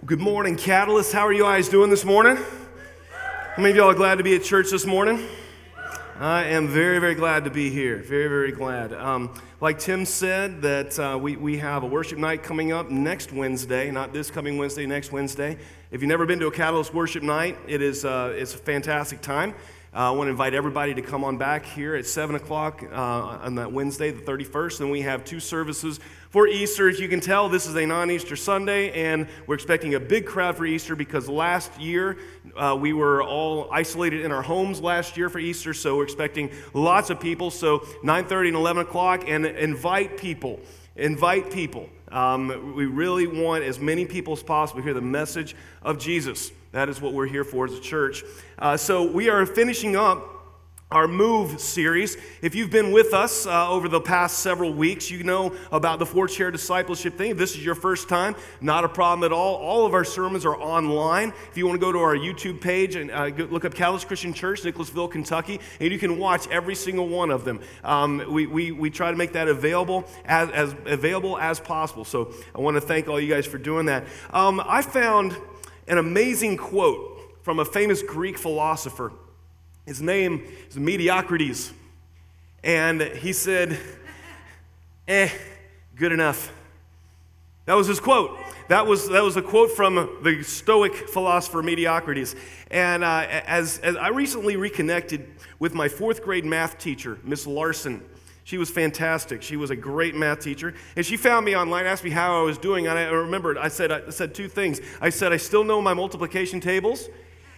Good morning, Catalyst. How are you guys doing this morning? How many of y'all are glad to be at church this morning? I am very, very glad to be here. Very, very glad. Um, like Tim said, that uh, we, we have a worship night coming up next Wednesday, not this coming Wednesday, next Wednesday. If you've never been to a Catalyst worship night, it is uh, it's a fantastic time. Uh, I want to invite everybody to come on back here at 7 o'clock uh, on that Wednesday, the 31st. And we have two services for Easter. As you can tell, this is a non Easter Sunday, and we're expecting a big crowd for Easter because last year uh, we were all isolated in our homes last year for Easter. So we're expecting lots of people. So 9.30 and 11 o'clock, and invite people. Invite people. Um, we really want as many people as possible to hear the message of Jesus. That is what we're here for as a church. Uh, so we are finishing up our Move series. If you've been with us uh, over the past several weeks, you know about the four chair discipleship thing. If this is your first time, not a problem at all. All of our sermons are online. If you want to go to our YouTube page and uh, look up Catalyst Christian Church, Nicholasville, Kentucky, and you can watch every single one of them. Um, we, we, we try to make that available as, as available as possible. So I want to thank all you guys for doing that. Um, I found an amazing quote from a famous Greek philosopher. His name is Mediocrates. And he said, eh, good enough. That was his quote. That was, that was a quote from the Stoic philosopher Mediocrates. And uh, as, as I recently reconnected with my fourth grade math teacher, Miss Larson, she was fantastic. She was a great math teacher. And she found me online, asked me how I was doing. And I remembered, I said, I said two things. I said, I still know my multiplication tables,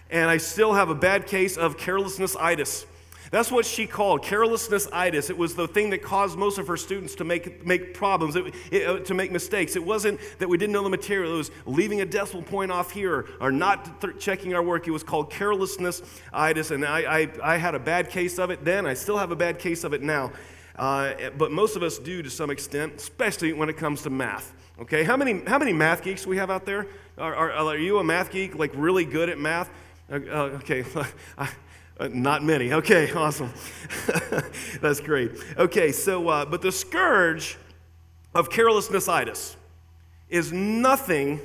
and I still have a bad case of carelessness-itis. That's what she called carelessness-itis. It was the thing that caused most of her students to make, make problems, it, it, uh, to make mistakes. It wasn't that we didn't know the material. It was leaving a decimal point off here or not th- checking our work. It was called carelessness-itis. And I, I, I had a bad case of it then. I still have a bad case of it now. Uh, but most of us do to some extent, especially when it comes to math. Okay, how many, how many math geeks do we have out there? Are, are, are you a math geek, like really good at math? Uh, uh okay, uh, not many. Okay, awesome. That's great. Okay, so, uh, but the scourge of carelessness-itis is nothing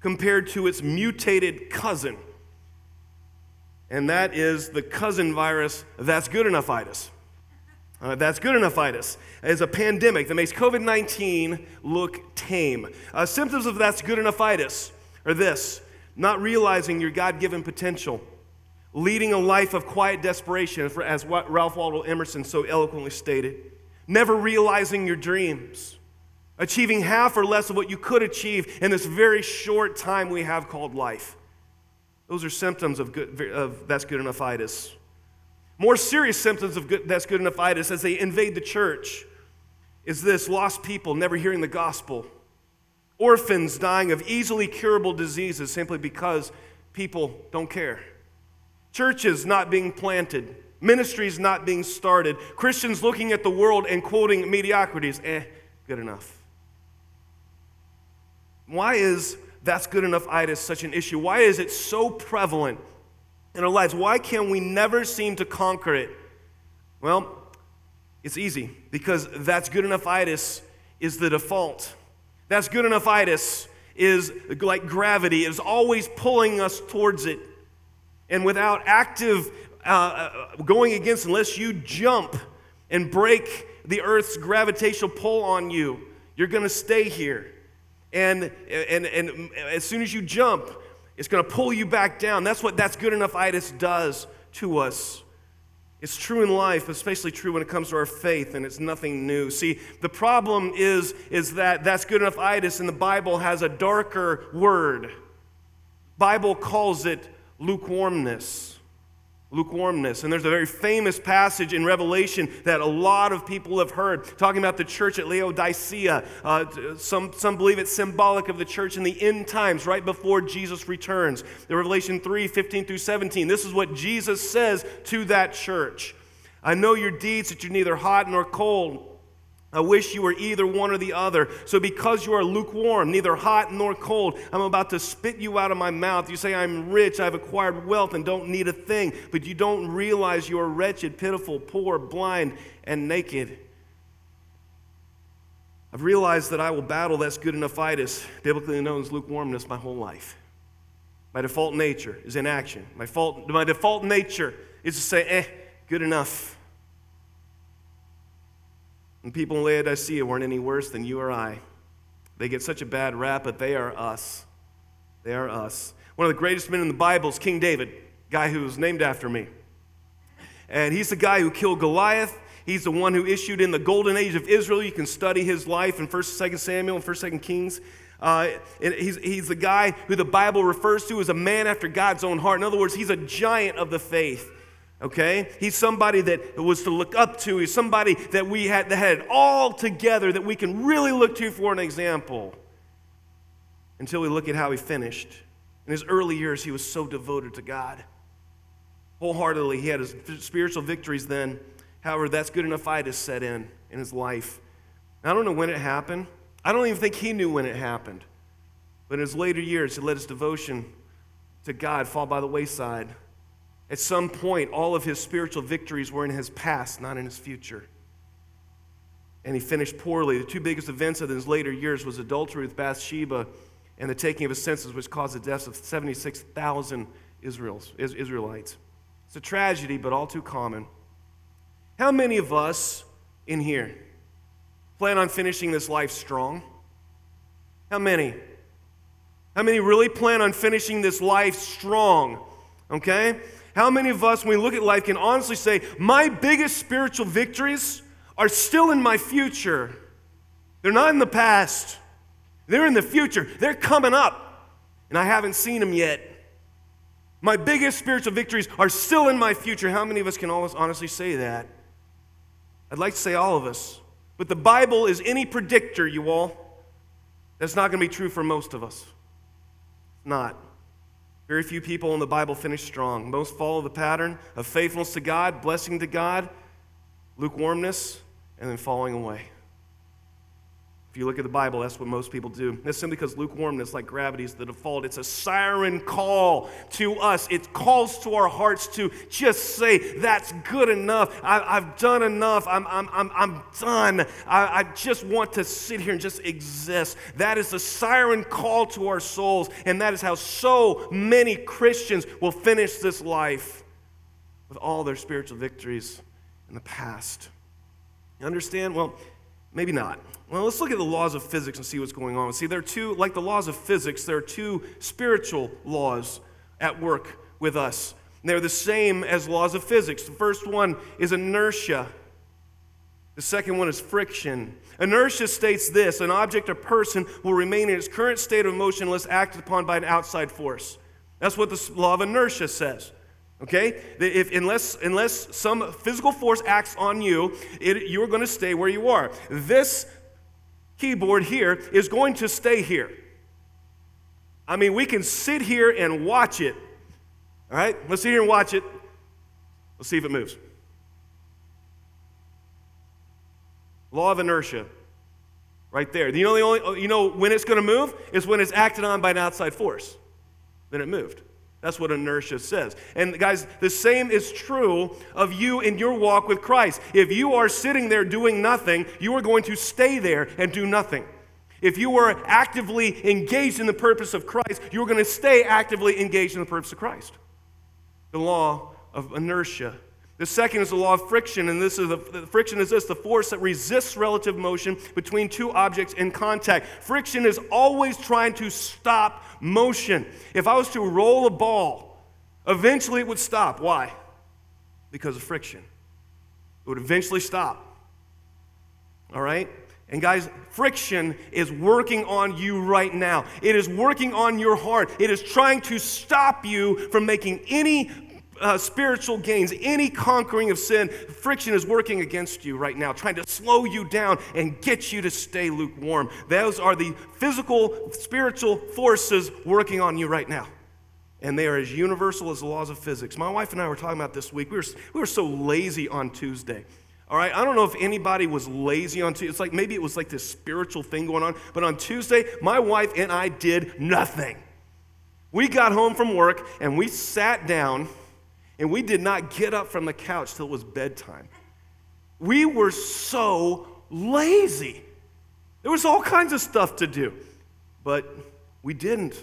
compared to its mutated cousin. And that is the cousin virus that's good enough itis. Uh, that's good enough itis is a pandemic that makes COVID 19 look tame. Uh, symptoms of that's good enough itis are this not realizing your God given potential, leading a life of quiet desperation, as what Ralph Waldo Emerson so eloquently stated, never realizing your dreams, achieving half or less of what you could achieve in this very short time we have called life. Those are symptoms of, good, of that's good enough itis. More serious symptoms of good, that's good enough itis as they invade the church is this lost people never hearing the gospel, orphans dying of easily curable diseases simply because people don't care, churches not being planted, ministries not being started, Christians looking at the world and quoting Mediocrates. Eh, good enough. Why is that's good enough itis such an issue? Why is it so prevalent in our lives. Why can we never seem to conquer it? Well, it's easy because that's good enough itis is the default. That's good enough itis is like gravity, is always pulling us towards it. And without active uh, uh, going against, unless you jump and break the earth's gravitational pull on you, you're going to stay here. And, and, and as soon as you jump, it's going to pull you back down. That's what that's good enough itis does to us. It's true in life, especially true when it comes to our faith, and it's nothing new. See, the problem is, is that that's good enough itis in the Bible has a darker word. Bible calls it lukewarmness lukewarmness. And there's a very famous passage in Revelation that a lot of people have heard, talking about the church at Laodicea. Uh, some, some believe it's symbolic of the church in the end times, right before Jesus returns. The Revelation 3 15 through 17. This is what Jesus says to that church. I know your deeds, that you're neither hot nor cold. I wish you were either one or the other. So, because you are lukewarm, neither hot nor cold, I'm about to spit you out of my mouth. You say, I'm rich, I've acquired wealth, and don't need a thing, but you don't realize you are wretched, pitiful, poor, blind, and naked. I've realized that I will battle that's good enough itis, biblically known as lukewarmness, my whole life. My default nature is inaction. My, fault, my default nature is to say, eh, good enough. And people in Laodicea weren't any worse than you or I. They get such a bad rap, but they are us. They are us. One of the greatest men in the Bible is King David, guy who was named after me. And he's the guy who killed Goliath. He's the one who issued in the golden age of Israel. You can study his life in 1st and 2nd Samuel and 1st and 2nd Kings. Uh, he's, he's the guy who the Bible refers to as a man after God's own heart. In other words, he's a giant of the faith. Okay? He's somebody that was to look up to. He's somebody that we had that had it all together that we can really look to for an example. Until we look at how he finished. In his early years, he was so devoted to God. Wholeheartedly, he had his spiritual victories then. However, that's good enough I itis set in in his life. I don't know when it happened. I don't even think he knew when it happened. But in his later years, he let his devotion to God fall by the wayside. At some point, all of his spiritual victories were in his past, not in his future. And he finished poorly. The two biggest events of his later years was adultery with Bathsheba and the taking of his census, which caused the deaths of 76,000 Israelites. It's a tragedy, but all too common. How many of us in here plan on finishing this life strong? How many? How many really plan on finishing this life strong? Okay? How many of us, when we look at life, can honestly say, my biggest spiritual victories are still in my future? They're not in the past. They're in the future. They're coming up, and I haven't seen them yet. My biggest spiritual victories are still in my future. How many of us can always honestly say that? I'd like to say all of us. But the Bible is any predictor, you all. That's not going to be true for most of us. Not. Very few people in the Bible finish strong. Most follow the pattern of faithfulness to God, blessing to God, lukewarmness, and then falling away. If you look at the Bible, that's what most people do. That's simply because lukewarmness, like gravity, is the default. It's a siren call to us. It calls to our hearts to just say, That's good enough. I, have done enough. I'm, I'm, I'm, I'm done. I, I just want to sit here and just exist. That is the siren call to our souls. And that is how so many Christians will finish this life with all their spiritual victories in the past. You understand? Well, maybe not. Well, let's look at the laws of physics and see what's going on. See, there are two, like the laws of physics, there are two spiritual laws at work with us. They're the same as laws of physics. The first one is inertia. The second one is friction. Inertia states this an object or person will remain in its current state of motion unless acted upon by an outside force. That's what the law of inertia says. Okay? If, unless, unless some physical force acts on you, it, you're going to stay where you are. This keyboard here is going to stay here. I mean, we can sit here and watch it. All right? Let's sit here and watch it. Let's see if it moves. Law of inertia. Right there. You know, the only, you know when it's going to move? Is when it's acted on by an outside force. Then it moved. That's what inertia says. And guys, the same is true of you in your walk with Christ. If you are sitting there doing nothing, you are going to stay there and do nothing. If you are actively engaged in the purpose of Christ, you're going to stay actively engaged in the purpose of Christ. The law of inertia. The second is the law of friction, and this is the, the, friction is this the force that resists relative motion between two objects in contact. Friction is always trying to stop motion. If I was to roll a ball, eventually it would stop. Why? Because of friction. It would eventually stop. All right? And guys, friction is working on you right now. It is working on your heart. It is trying to stop you from making any uh, spiritual gains, any conquering of sin, friction is working against you right now, trying to slow you down and get you to stay lukewarm. Those are the physical, spiritual forces working on you right now. And they are as universal as the laws of physics. My wife and I were talking about this week. We were, we were so lazy on Tuesday. All right, I don't know if anybody was lazy on Tuesday. It's like maybe it was like this spiritual thing going on. But on Tuesday, my wife and I did nothing. We got home from work and we sat down and we did not get up from the couch till it was bedtime. We were so lazy. There was all kinds of stuff to do, but we didn't.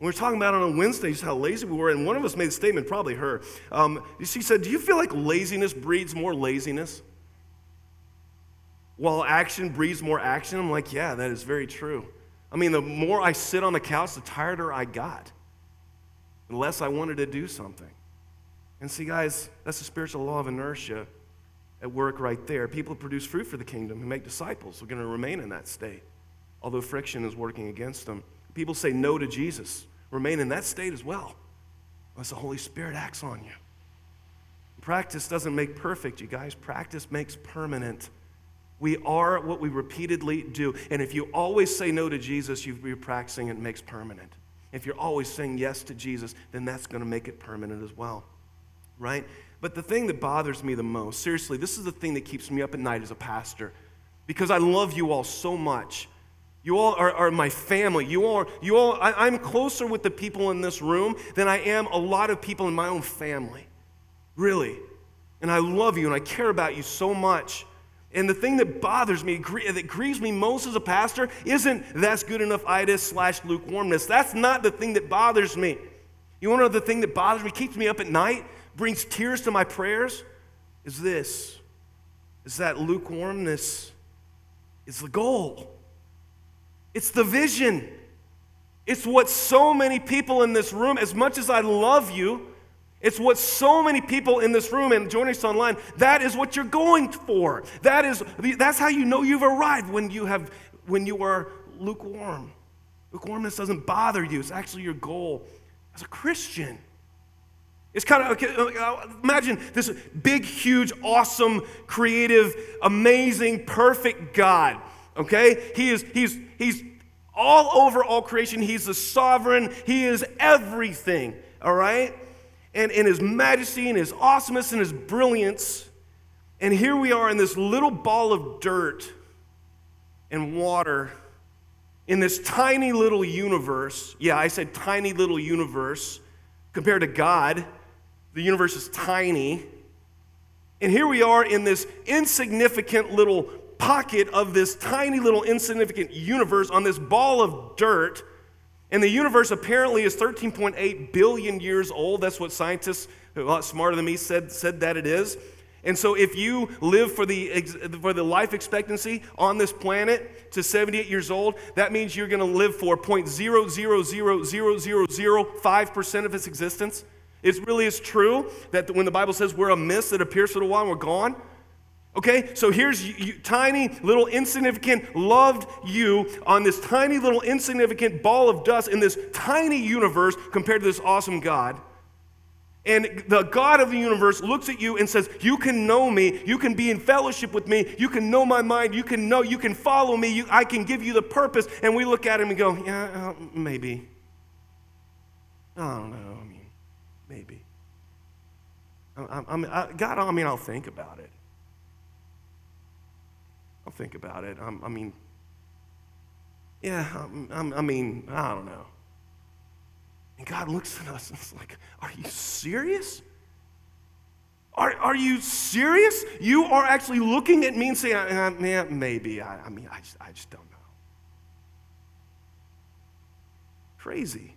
We were talking about it on Wednesday, just how lazy we were, and one of us made a statement, probably her. Um, she said, Do you feel like laziness breeds more laziness? While action breeds more action? I'm like, Yeah, that is very true. I mean, the more I sit on the couch, the tireder I got, the less I wanted to do something. And see, guys, that's the spiritual law of inertia at work right there. People who produce fruit for the kingdom, who make disciples, are going to remain in that state, although friction is working against them. People say no to Jesus, remain in that state as well, unless the Holy Spirit acts on you. Practice doesn't make perfect, you guys. Practice makes permanent. We are what we repeatedly do. And if you always say no to Jesus, you're practicing it makes permanent. If you're always saying yes to Jesus, then that's going to make it permanent as well. Right? But the thing that bothers me the most, seriously, this is the thing that keeps me up at night as a pastor, because I love you all so much. You all are, are my family. You all, you all I, I'm closer with the people in this room than I am a lot of people in my own family. Really. And I love you and I care about you so much. And the thing that bothers me, that grieves me most as a pastor, isn't that's good enough itis slash lukewarmness. That's not the thing that bothers me. You want to know the thing that bothers me, keeps me up at night, brings tears to my prayers? Is this. Is that lukewarmness is the goal. It's the vision. It's what so many people in this room, as much as I love you, it's what so many people in this room and joining us online, that is what you're going for. That is, that's how you know you've arrived when you, have, when you are lukewarm. Lukewarmness doesn't bother you, it's actually your goal as a Christian. It's kind of, okay, uh, imagine this big, huge, awesome, creative, amazing, perfect God, okay? He is, he's, he's all over all creation. He's the sovereign. He is everything, all right? and in his majesty and his awesomeness and his brilliance. And here we are in this little ball of dirt and water in this tiny little universe. Yeah, I said tiny little universe compared to God. The universe is tiny. And here we are in this insignificant little pocket of this tiny little insignificant universe on this ball of dirt and the universe apparently is 13.8 billion years old. That's what scientists, a lot smarter than me, said, said that it is. And so, if you live for the, for the life expectancy on this planet to 78 years old, that means you're going to live for 0.0000005% of its existence. It really is true that when the Bible says we're a mist that appears for a while and we're gone, Okay, so here's you, tiny, little, insignificant, loved you on this tiny, little, insignificant ball of dust in this tiny universe compared to this awesome God. And the God of the universe looks at you and says, You can know me. You can be in fellowship with me. You can know my mind. You can know, you can follow me. You, I can give you the purpose. And we look at him and go, Yeah, uh, maybe. I don't know. I mean, maybe. I, I, I, God, I mean, I'll think about it. I'll think about it. I'm, i mean, yeah, I'm, I'm, i mean, I don't know. And God looks at us and is like, Are you serious? Are, are you serious? You are actually looking at me and saying, uh, yeah, maybe. I, I mean, I just, I just don't know. Crazy.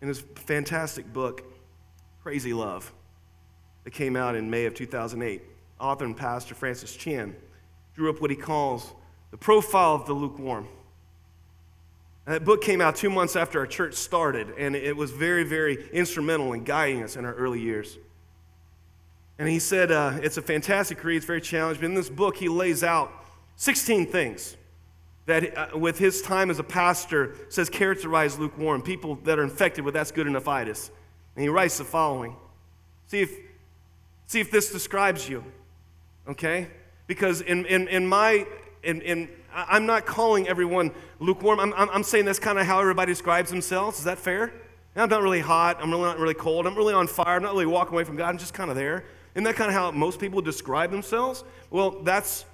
In his fantastic book, Crazy Love, that came out in May of 2008, author and pastor Francis Chan drew up what he calls the profile of the lukewarm. that book came out two months after our church started, and it was very, very instrumental in guiding us in our early years. And he said uh, it's a fantastic read, it's very challenging. But in this book, he lays out 16 things that, uh, with his time as a pastor, says characterize lukewarm, people that are infected with that's good enough itis. And he writes the following See if, see if this describes you okay? Because in, in, in my, in, in, I'm not calling everyone lukewarm. I'm, I'm saying that's kind of how everybody describes themselves. Is that fair? I'm not really hot. I'm really not really cold. I'm really on fire. I'm not really walking away from God. I'm just kind of there. Isn't that kind of how most people describe themselves? Well, that's,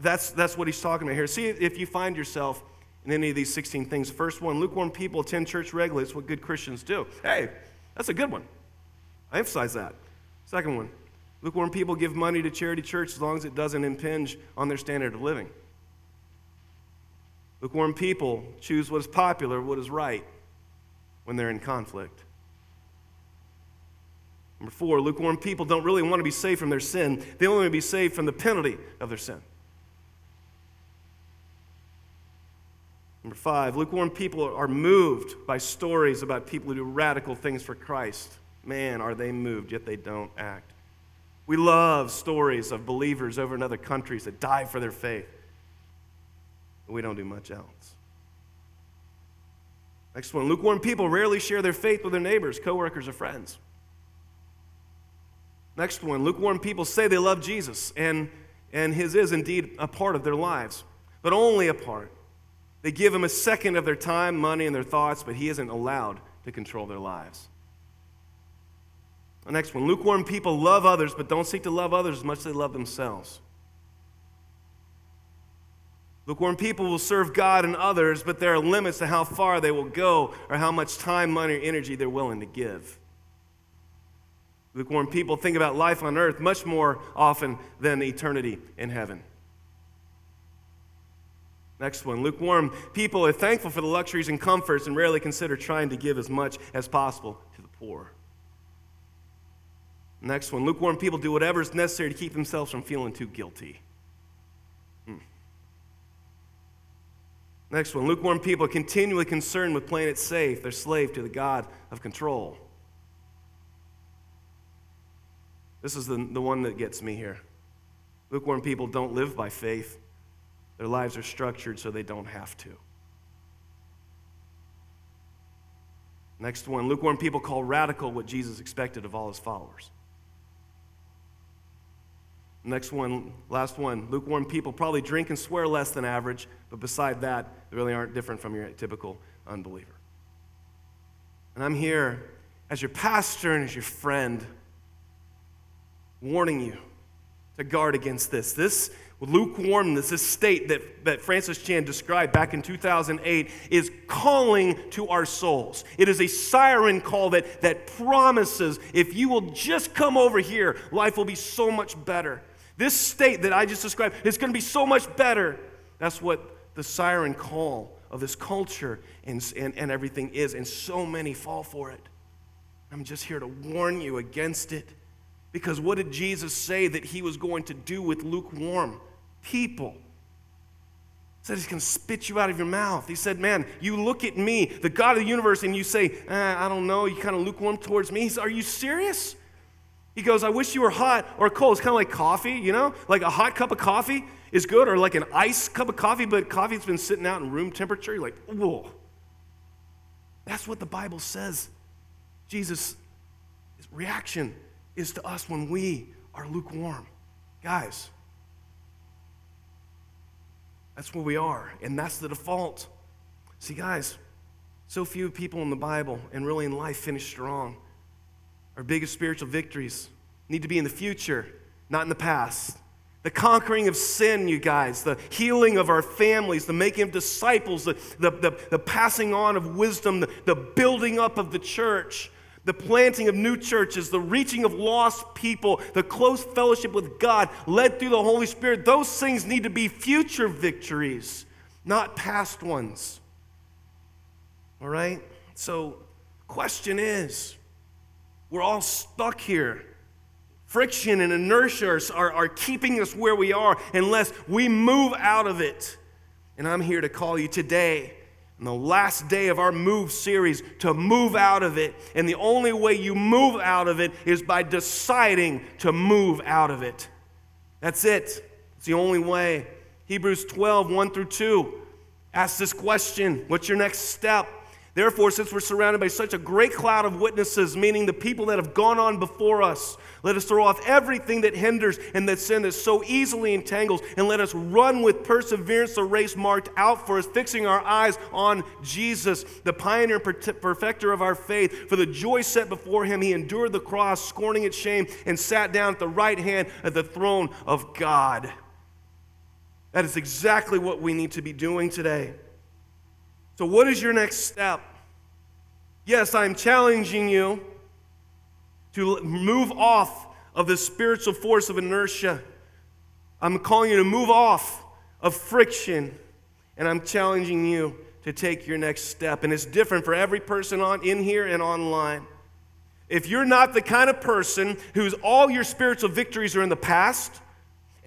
that's, that's what he's talking about here. See if you find yourself in any of these 16 things. First one, lukewarm people attend church regularly. It's what good Christians do. Hey, that's a good one. I emphasize that. Second one, Lukewarm people give money to charity church as long as it doesn't impinge on their standard of living. Lukewarm people choose what is popular, what is right, when they're in conflict. Number four, lukewarm people don't really want to be saved from their sin. They only want to be saved from the penalty of their sin. Number five, lukewarm people are moved by stories about people who do radical things for Christ. Man, are they moved, yet they don't act. We love stories of believers over in other countries that die for their faith, but we don't do much else. Next one lukewarm people rarely share their faith with their neighbors, coworkers, or friends. Next one lukewarm people say they love Jesus, and, and his is indeed a part of their lives, but only a part. They give him a second of their time, money, and their thoughts, but he isn't allowed to control their lives. The next one lukewarm people love others, but don't seek to love others as much as they love themselves. Lukewarm people will serve God and others, but there are limits to how far they will go or how much time, money, or energy they're willing to give. Lukewarm people think about life on earth much more often than eternity in heaven. Next one. Lukewarm people are thankful for the luxuries and comforts and rarely consider trying to give as much as possible to the poor. Next one. Lukewarm people do whatever is necessary to keep themselves from feeling too guilty. Hmm. Next one. Lukewarm people are continually concerned with playing it safe. They're slave to the God of control. This is the, the one that gets me here. Lukewarm people don't live by faith, their lives are structured so they don't have to. Next one lukewarm people call radical what Jesus expected of all his followers. Next one, last one. Lukewarm people probably drink and swear less than average, but beside that, they really aren't different from your typical unbeliever. And I'm here as your pastor and as your friend, warning you to guard against this. This lukewarmness, this state that, that Francis Chan described back in 2008, is calling to our souls. It is a siren call that, that promises if you will just come over here, life will be so much better. This state that I just described is going to be so much better. That's what the siren call of this culture and, and, and everything is, and so many fall for it. I'm just here to warn you against it. Because what did Jesus say that he was going to do with lukewarm? People. He said he's going to spit you out of your mouth. He said, Man, you look at me, the God of the universe, and you say, eh, I don't know, you kind of lukewarm towards me. He said, Are you serious? He goes, I wish you were hot or cold. It's kind of like coffee, you know? Like a hot cup of coffee is good, or like an ice cup of coffee, but coffee's been sitting out in room temperature. You're like, whoa. That's what the Bible says. Jesus' reaction is to us when we are lukewarm. Guys, that's where we are, and that's the default. See, guys, so few people in the Bible and really in life finish strong. Our biggest spiritual victories need to be in the future, not in the past. The conquering of sin, you guys, the healing of our families, the making of disciples, the, the, the, the passing on of wisdom, the, the building up of the church the planting of new churches, the reaching of lost people, the close fellowship with God led through the Holy Spirit, those things need to be future victories, not past ones. All right? So, question is we're all stuck here. Friction and inertia are, are keeping us where we are unless we move out of it. And I'm here to call you today in the last day of our Move series to move out of it. And the only way you move out of it is by deciding to move out of it. That's it. It's the only way. Hebrews 12, 1 through 2 asks this question What's your next step? Therefore, since we're surrounded by such a great cloud of witnesses, meaning the people that have gone on before us, let us throw off everything that hinders and that sin that so easily entangles, and let us run with perseverance the race marked out for us, fixing our eyes on Jesus, the pioneer and perfecter of our faith. For the joy set before him, he endured the cross, scorning its shame, and sat down at the right hand of the throne of God. That is exactly what we need to be doing today. So, what is your next step? Yes, I'm challenging you to move off of the spiritual force of inertia. I'm calling you to move off of friction, and I'm challenging you to take your next step. And it's different for every person on in here and online. If you're not the kind of person whose all your spiritual victories are in the past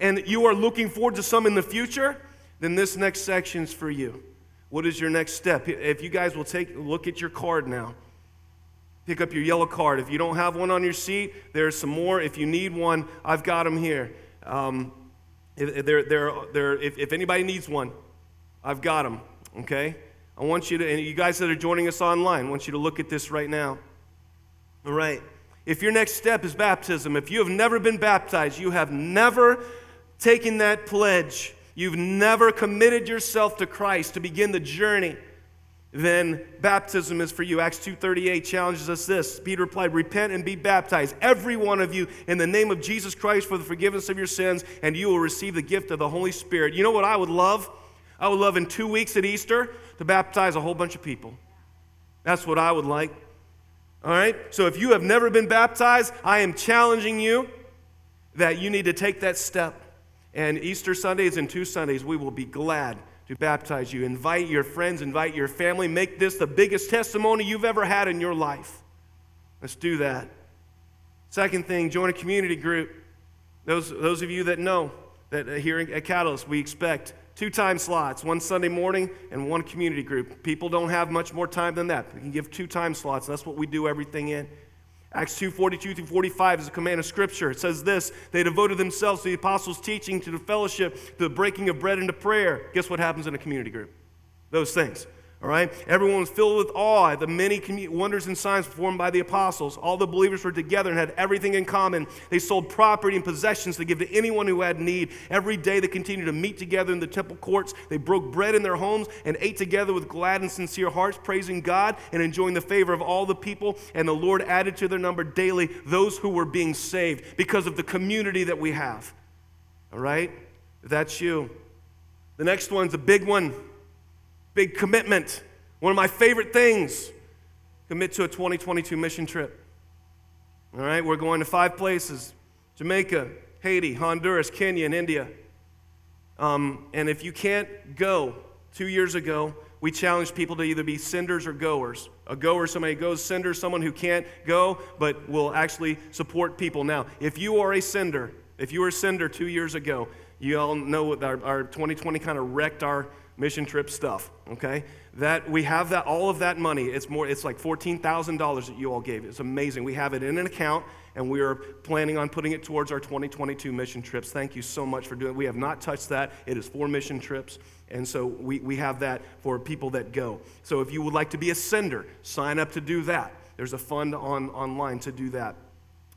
and you are looking forward to some in the future, then this next section is for you. What is your next step? If you guys will take look at your card now. Pick up your yellow card. If you don't have one on your seat, there's some more. If you need one, I've got them here. Um, if, they're, they're, they're, if, if anybody needs one, I've got them, okay? I want you to, and you guys that are joining us online, I want you to look at this right now. All right. If your next step is baptism, if you have never been baptized, you have never taken that pledge, you've never committed yourself to Christ to begin the journey, then baptism is for you. Acts 2:38 challenges us this. Peter replied, "Repent and be baptized, every one of you, in the name of Jesus Christ for the forgiveness of your sins, and you will receive the gift of the Holy Spirit." You know what I would love? I would love in 2 weeks at Easter to baptize a whole bunch of people. That's what I would like. All right? So if you have never been baptized, I am challenging you that you need to take that step. And Easter Sundays and two Sundays, we will be glad to baptize you. Invite your friends, invite your family. Make this the biggest testimony you've ever had in your life. Let's do that. Second thing, join a community group. Those, those of you that know that uh, here at Catalyst, we expect two time slots, one Sunday morning and one community group. People don't have much more time than that. We can give two time slots. That's what we do everything in. Acts 2 42 through 45 is a command of Scripture. It says this They devoted themselves to the apostles' teaching, to the fellowship, to the breaking of bread, and to prayer. Guess what happens in a community group? Those things. All right? Everyone was filled with awe at the many wonders and signs performed by the apostles. All the believers were together and had everything in common. They sold property and possessions to give to anyone who had need. Every day they continued to meet together in the temple courts. They broke bread in their homes and ate together with glad and sincere hearts, praising God and enjoying the favor of all the people. And the Lord added to their number daily those who were being saved because of the community that we have. All right? That's you. The next one's a big one. Big commitment. One of my favorite things. Commit to a 2022 mission trip. All right, we're going to five places Jamaica, Haiti, Honduras, Kenya, and India. Um, and if you can't go, two years ago, we challenged people to either be senders or goers. A goer, somebody goes, sender, someone who can't go, but will actually support people. Now, if you are a sender, if you were a sender two years ago, you all know our, our 2020 kind of wrecked our mission trip stuff, okay? That we have that all of that money. It's more it's like $14,000 that you all gave. It's amazing. We have it in an account and we are planning on putting it towards our 2022 mission trips. Thank you so much for doing it. We have not touched that. It is for mission trips. And so we, we have that for people that go. So if you would like to be a sender, sign up to do that. There's a fund on, online to do that.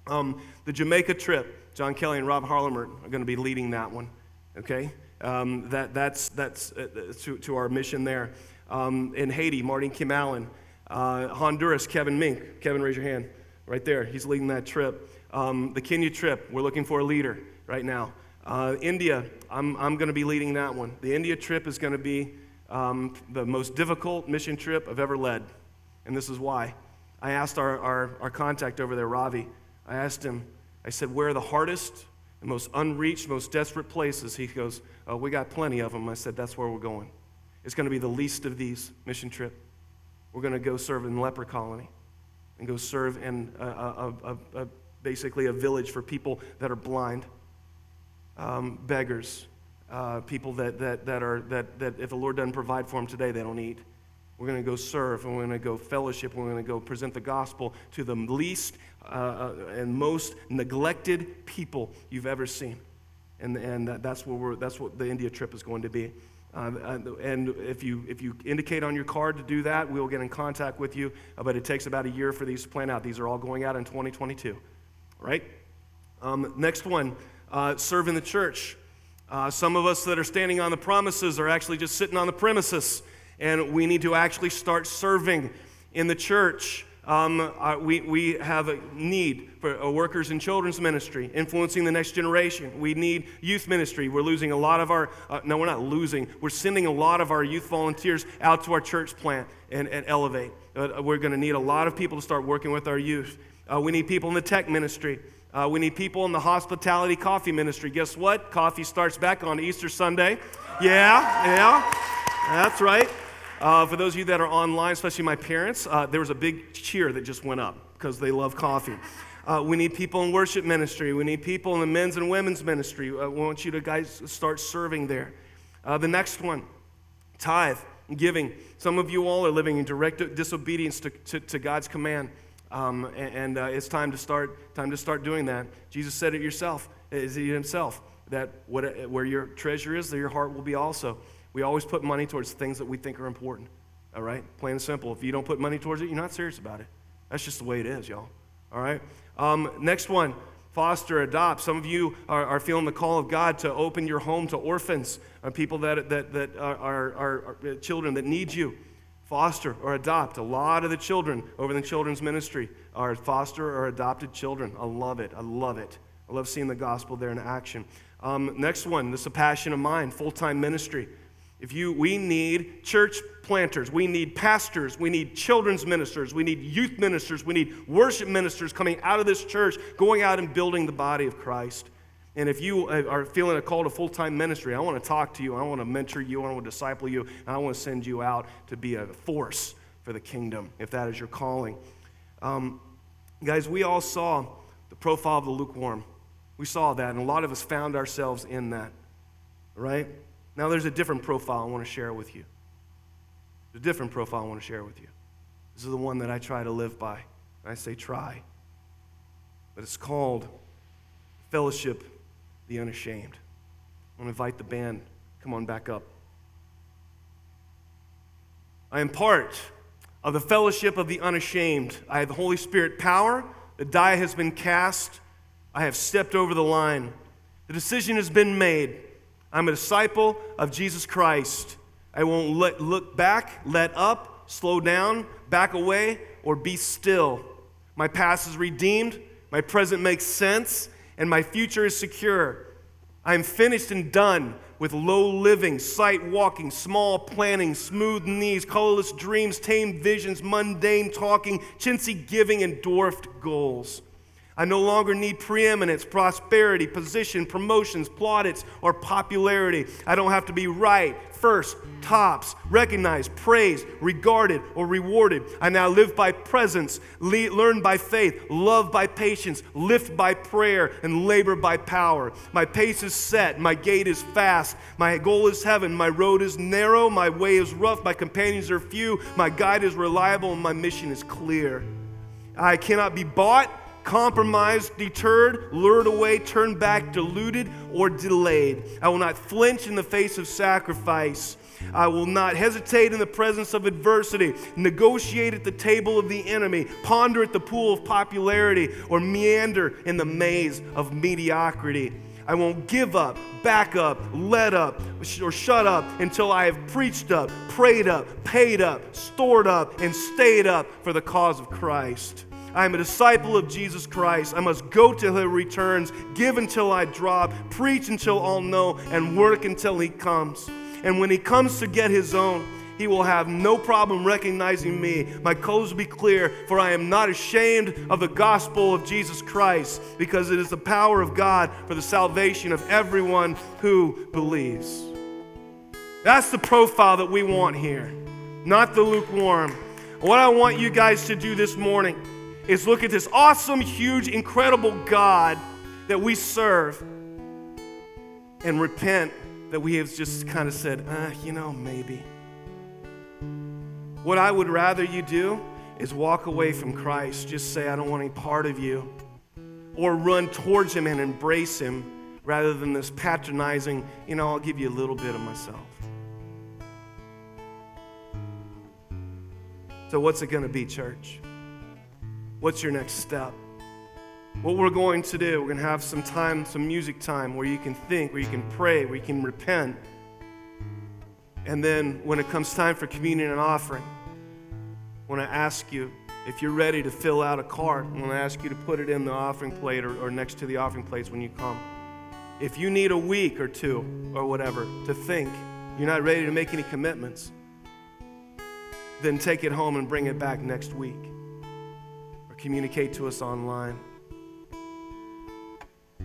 Um, the Jamaica trip, John Kelly and Rob Harlemer are going to be leading that one. Okay? Um, that, that's that's uh, to, to our mission there. Um, in Haiti, Martin Kim Allen. Uh, Honduras, Kevin Mink. Kevin, raise your hand. Right there. He's leading that trip. Um, the Kenya trip, we're looking for a leader right now. Uh, India, I'm, I'm going to be leading that one. The India trip is going to be um, the most difficult mission trip I've ever led. And this is why. I asked our, our, our contact over there, Ravi, I asked him, I said, where are the hardest, the most unreached, most desperate places? He goes, Oh, we got plenty of them. I said, That's where we're going. It's going to be the least of these mission trip. We're going to go serve in leper colony and go serve in a, a, a, basically a village for people that are blind, um, beggars, uh, people that, that, that, are, that, that if the Lord doesn't provide for them today, they don't eat. We're going to go serve and we're going to go fellowship. And We're going to go present the gospel to the least uh, uh, and most neglected people you've ever seen and, and that's, where we're, that's what the India trip is going to be. Uh, and if you, if you indicate on your card to do that, we'll get in contact with you. Uh, but it takes about a year for these to plan out. These are all going out in 2022. Right? Um, next one uh, serve in the church. Uh, some of us that are standing on the promises are actually just sitting on the premises, and we need to actually start serving in the church. Um, uh, we, we have a need for uh, workers in children's ministry, influencing the next generation. We need youth ministry. We're losing a lot of our, uh, no, we're not losing, we're sending a lot of our youth volunteers out to our church plant and, and elevate. Uh, we're going to need a lot of people to start working with our youth. Uh, we need people in the tech ministry. Uh, we need people in the hospitality coffee ministry. Guess what? Coffee starts back on Easter Sunday. Yeah, yeah, that's right. Uh, for those of you that are online, especially my parents, uh, there was a big cheer that just went up because they love coffee. Uh, we need people in worship ministry. We need people in the men's and women's ministry. I want you to guys start serving there. Uh, the next one, tithe, giving. Some of you all are living in direct disobedience to, to, to God's command. Um, and, and uh, it's time to start time to start doing that. Jesus said it yourself, is he himself, that what, where your treasure is, there your heart will be also. We always put money towards things that we think are important. All right? Plain and simple. If you don't put money towards it, you're not serious about it. That's just the way it is, y'all. All right? Um, next one foster, adopt. Some of you are, are, feeling the call of God to open your home to orphans, uh, people that, that, that are, are, are, children that need you. Foster or adopt. A lot of the children over the children's ministry are foster or adopted children. I love it. I love it. I love seeing the gospel there in action. Um, next one, this is a passion of mine, full time ministry. If you, we need church planters, we need pastors, we need children's ministers, we need youth ministers, we need worship ministers coming out of this church, going out and building the body of Christ. And if you are feeling a call to full time ministry, I want to talk to you, I want to mentor you, I want to disciple you, and I want to send you out to be a force for the kingdom, if that is your calling. Um, guys, we all saw the profile of the lukewarm. We saw that, and a lot of us found ourselves in that, right? Now, there's a different profile I want to share with you. There's a different profile I want to share with you. This is the one that I try to live by. I say try. But it's called Fellowship the Unashamed. I want to invite the band. Come on back up. I am part of the fellowship of the unashamed. I have the Holy Spirit power. The die has been cast. I have stepped over the line. The decision has been made. I'm a disciple of Jesus Christ. I won't let, look back, let up, slow down, back away, or be still. My past is redeemed, my present makes sense, and my future is secure. I am finished and done with low living, sight walking, small planning, smooth knees, colorless dreams, tame visions, mundane talking, chintzy giving, and dwarfed goals. I no longer need preeminence, prosperity, position, promotions, plaudits, or popularity. I don't have to be right, first, tops, recognized, praised, regarded, or rewarded. I now live by presence, le- learn by faith, love by patience, lift by prayer, and labor by power. My pace is set, my gait is fast, my goal is heaven, my road is narrow, my way is rough, my companions are few, my guide is reliable, and my mission is clear. I cannot be bought compromised, deterred, lured away, turned back, deluded, or delayed. I will not flinch in the face of sacrifice. I will not hesitate in the presence of adversity, negotiate at the table of the enemy, ponder at the pool of popularity, or meander in the maze of mediocrity. I won't give up, back up, let up, or shut up until I have preached up, prayed up, paid up, stored up, and stayed up for the cause of Christ. I am a disciple of Jesus Christ. I must go till he returns, give until I drop, preach until all know, and work until he comes. And when he comes to get his own, he will have no problem recognizing me. My clothes will be clear, for I am not ashamed of the gospel of Jesus Christ, because it is the power of God for the salvation of everyone who believes. That's the profile that we want here, not the lukewarm. What I want you guys to do this morning is look at this awesome, huge, incredible God that we serve and repent that we have just kind of said, uh, you know, maybe. What I would rather you do is walk away from Christ, just say, I don't want any part of you, or run towards Him and embrace Him rather than this patronizing, you know, I'll give you a little bit of myself. So, what's it going to be, church? What's your next step? What we're going to do, we're going to have some time, some music time where you can think, where you can pray, where you can repent. And then when it comes time for communion and offering, I want to ask you if you're ready to fill out a card. I want to ask you to put it in the offering plate or, or next to the offering plates when you come. If you need a week or two or whatever to think, you're not ready to make any commitments, then take it home and bring it back next week communicate to us online.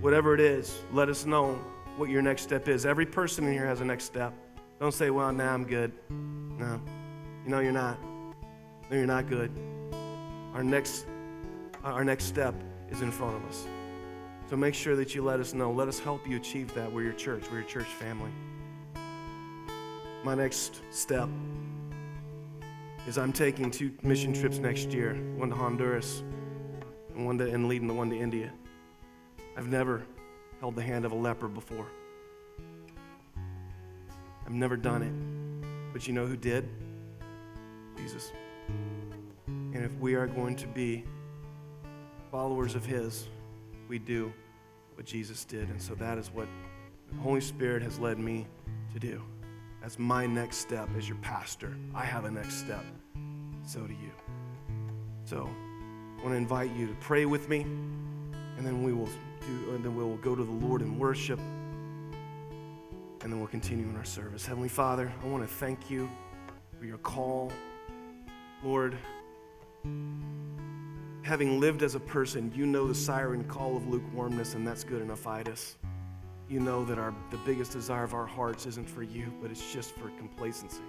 whatever it is, let us know what your next step is. Every person in here has a next step. Don't say, well, now nah, I'm good. No. You know you're not. No, you're not good. Our next, our next step is in front of us. So make sure that you let us know. Let us help you achieve that. We're your church. We're your church family. My next step is I'm taking two mission trips next year, one to Honduras and one to and leading the one to India. I've never held the hand of a leper before. I've never done it. But you know who did? Jesus. And if we are going to be followers of His, we do what Jesus did. And so that is what the Holy Spirit has led me to do. That's my next step as your pastor. I have a next step. So do you. So I want to invite you to pray with me, and then we will do, and then we'll go to the Lord in worship, and then we'll continue in our service. Heavenly Father, I want to thank you for your call. Lord, having lived as a person, you know the siren call of lukewarmness, and that's good enough, itis. You know that our, the biggest desire of our hearts isn't for you, but it's just for complacency,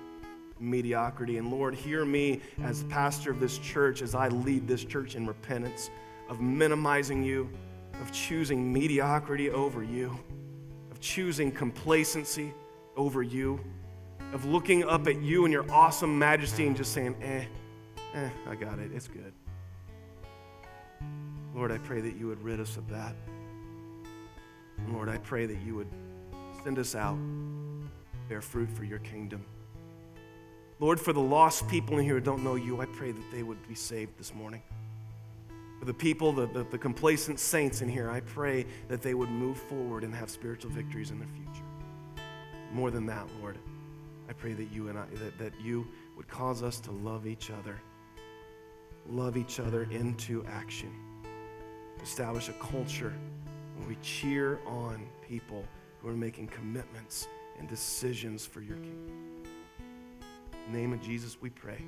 mediocrity. And Lord, hear me as pastor of this church as I lead this church in repentance of minimizing you, of choosing mediocrity over you, of choosing complacency over you, of looking up at you and your awesome majesty and just saying, eh, eh, I got it, it's good. Lord, I pray that you would rid us of that. Lord, I pray that you would send us out, bear fruit for your kingdom. Lord, for the lost people in here who don't know you, I pray that they would be saved this morning. For the people, the, the, the, complacent saints in here, I pray that they would move forward and have spiritual victories in their future. More than that, Lord, I pray that you and I, that, that you would cause us to love each other, love each other into action establish a culture when we cheer on people who are making commitments and decisions for your kingdom. name of Jesus, we pray.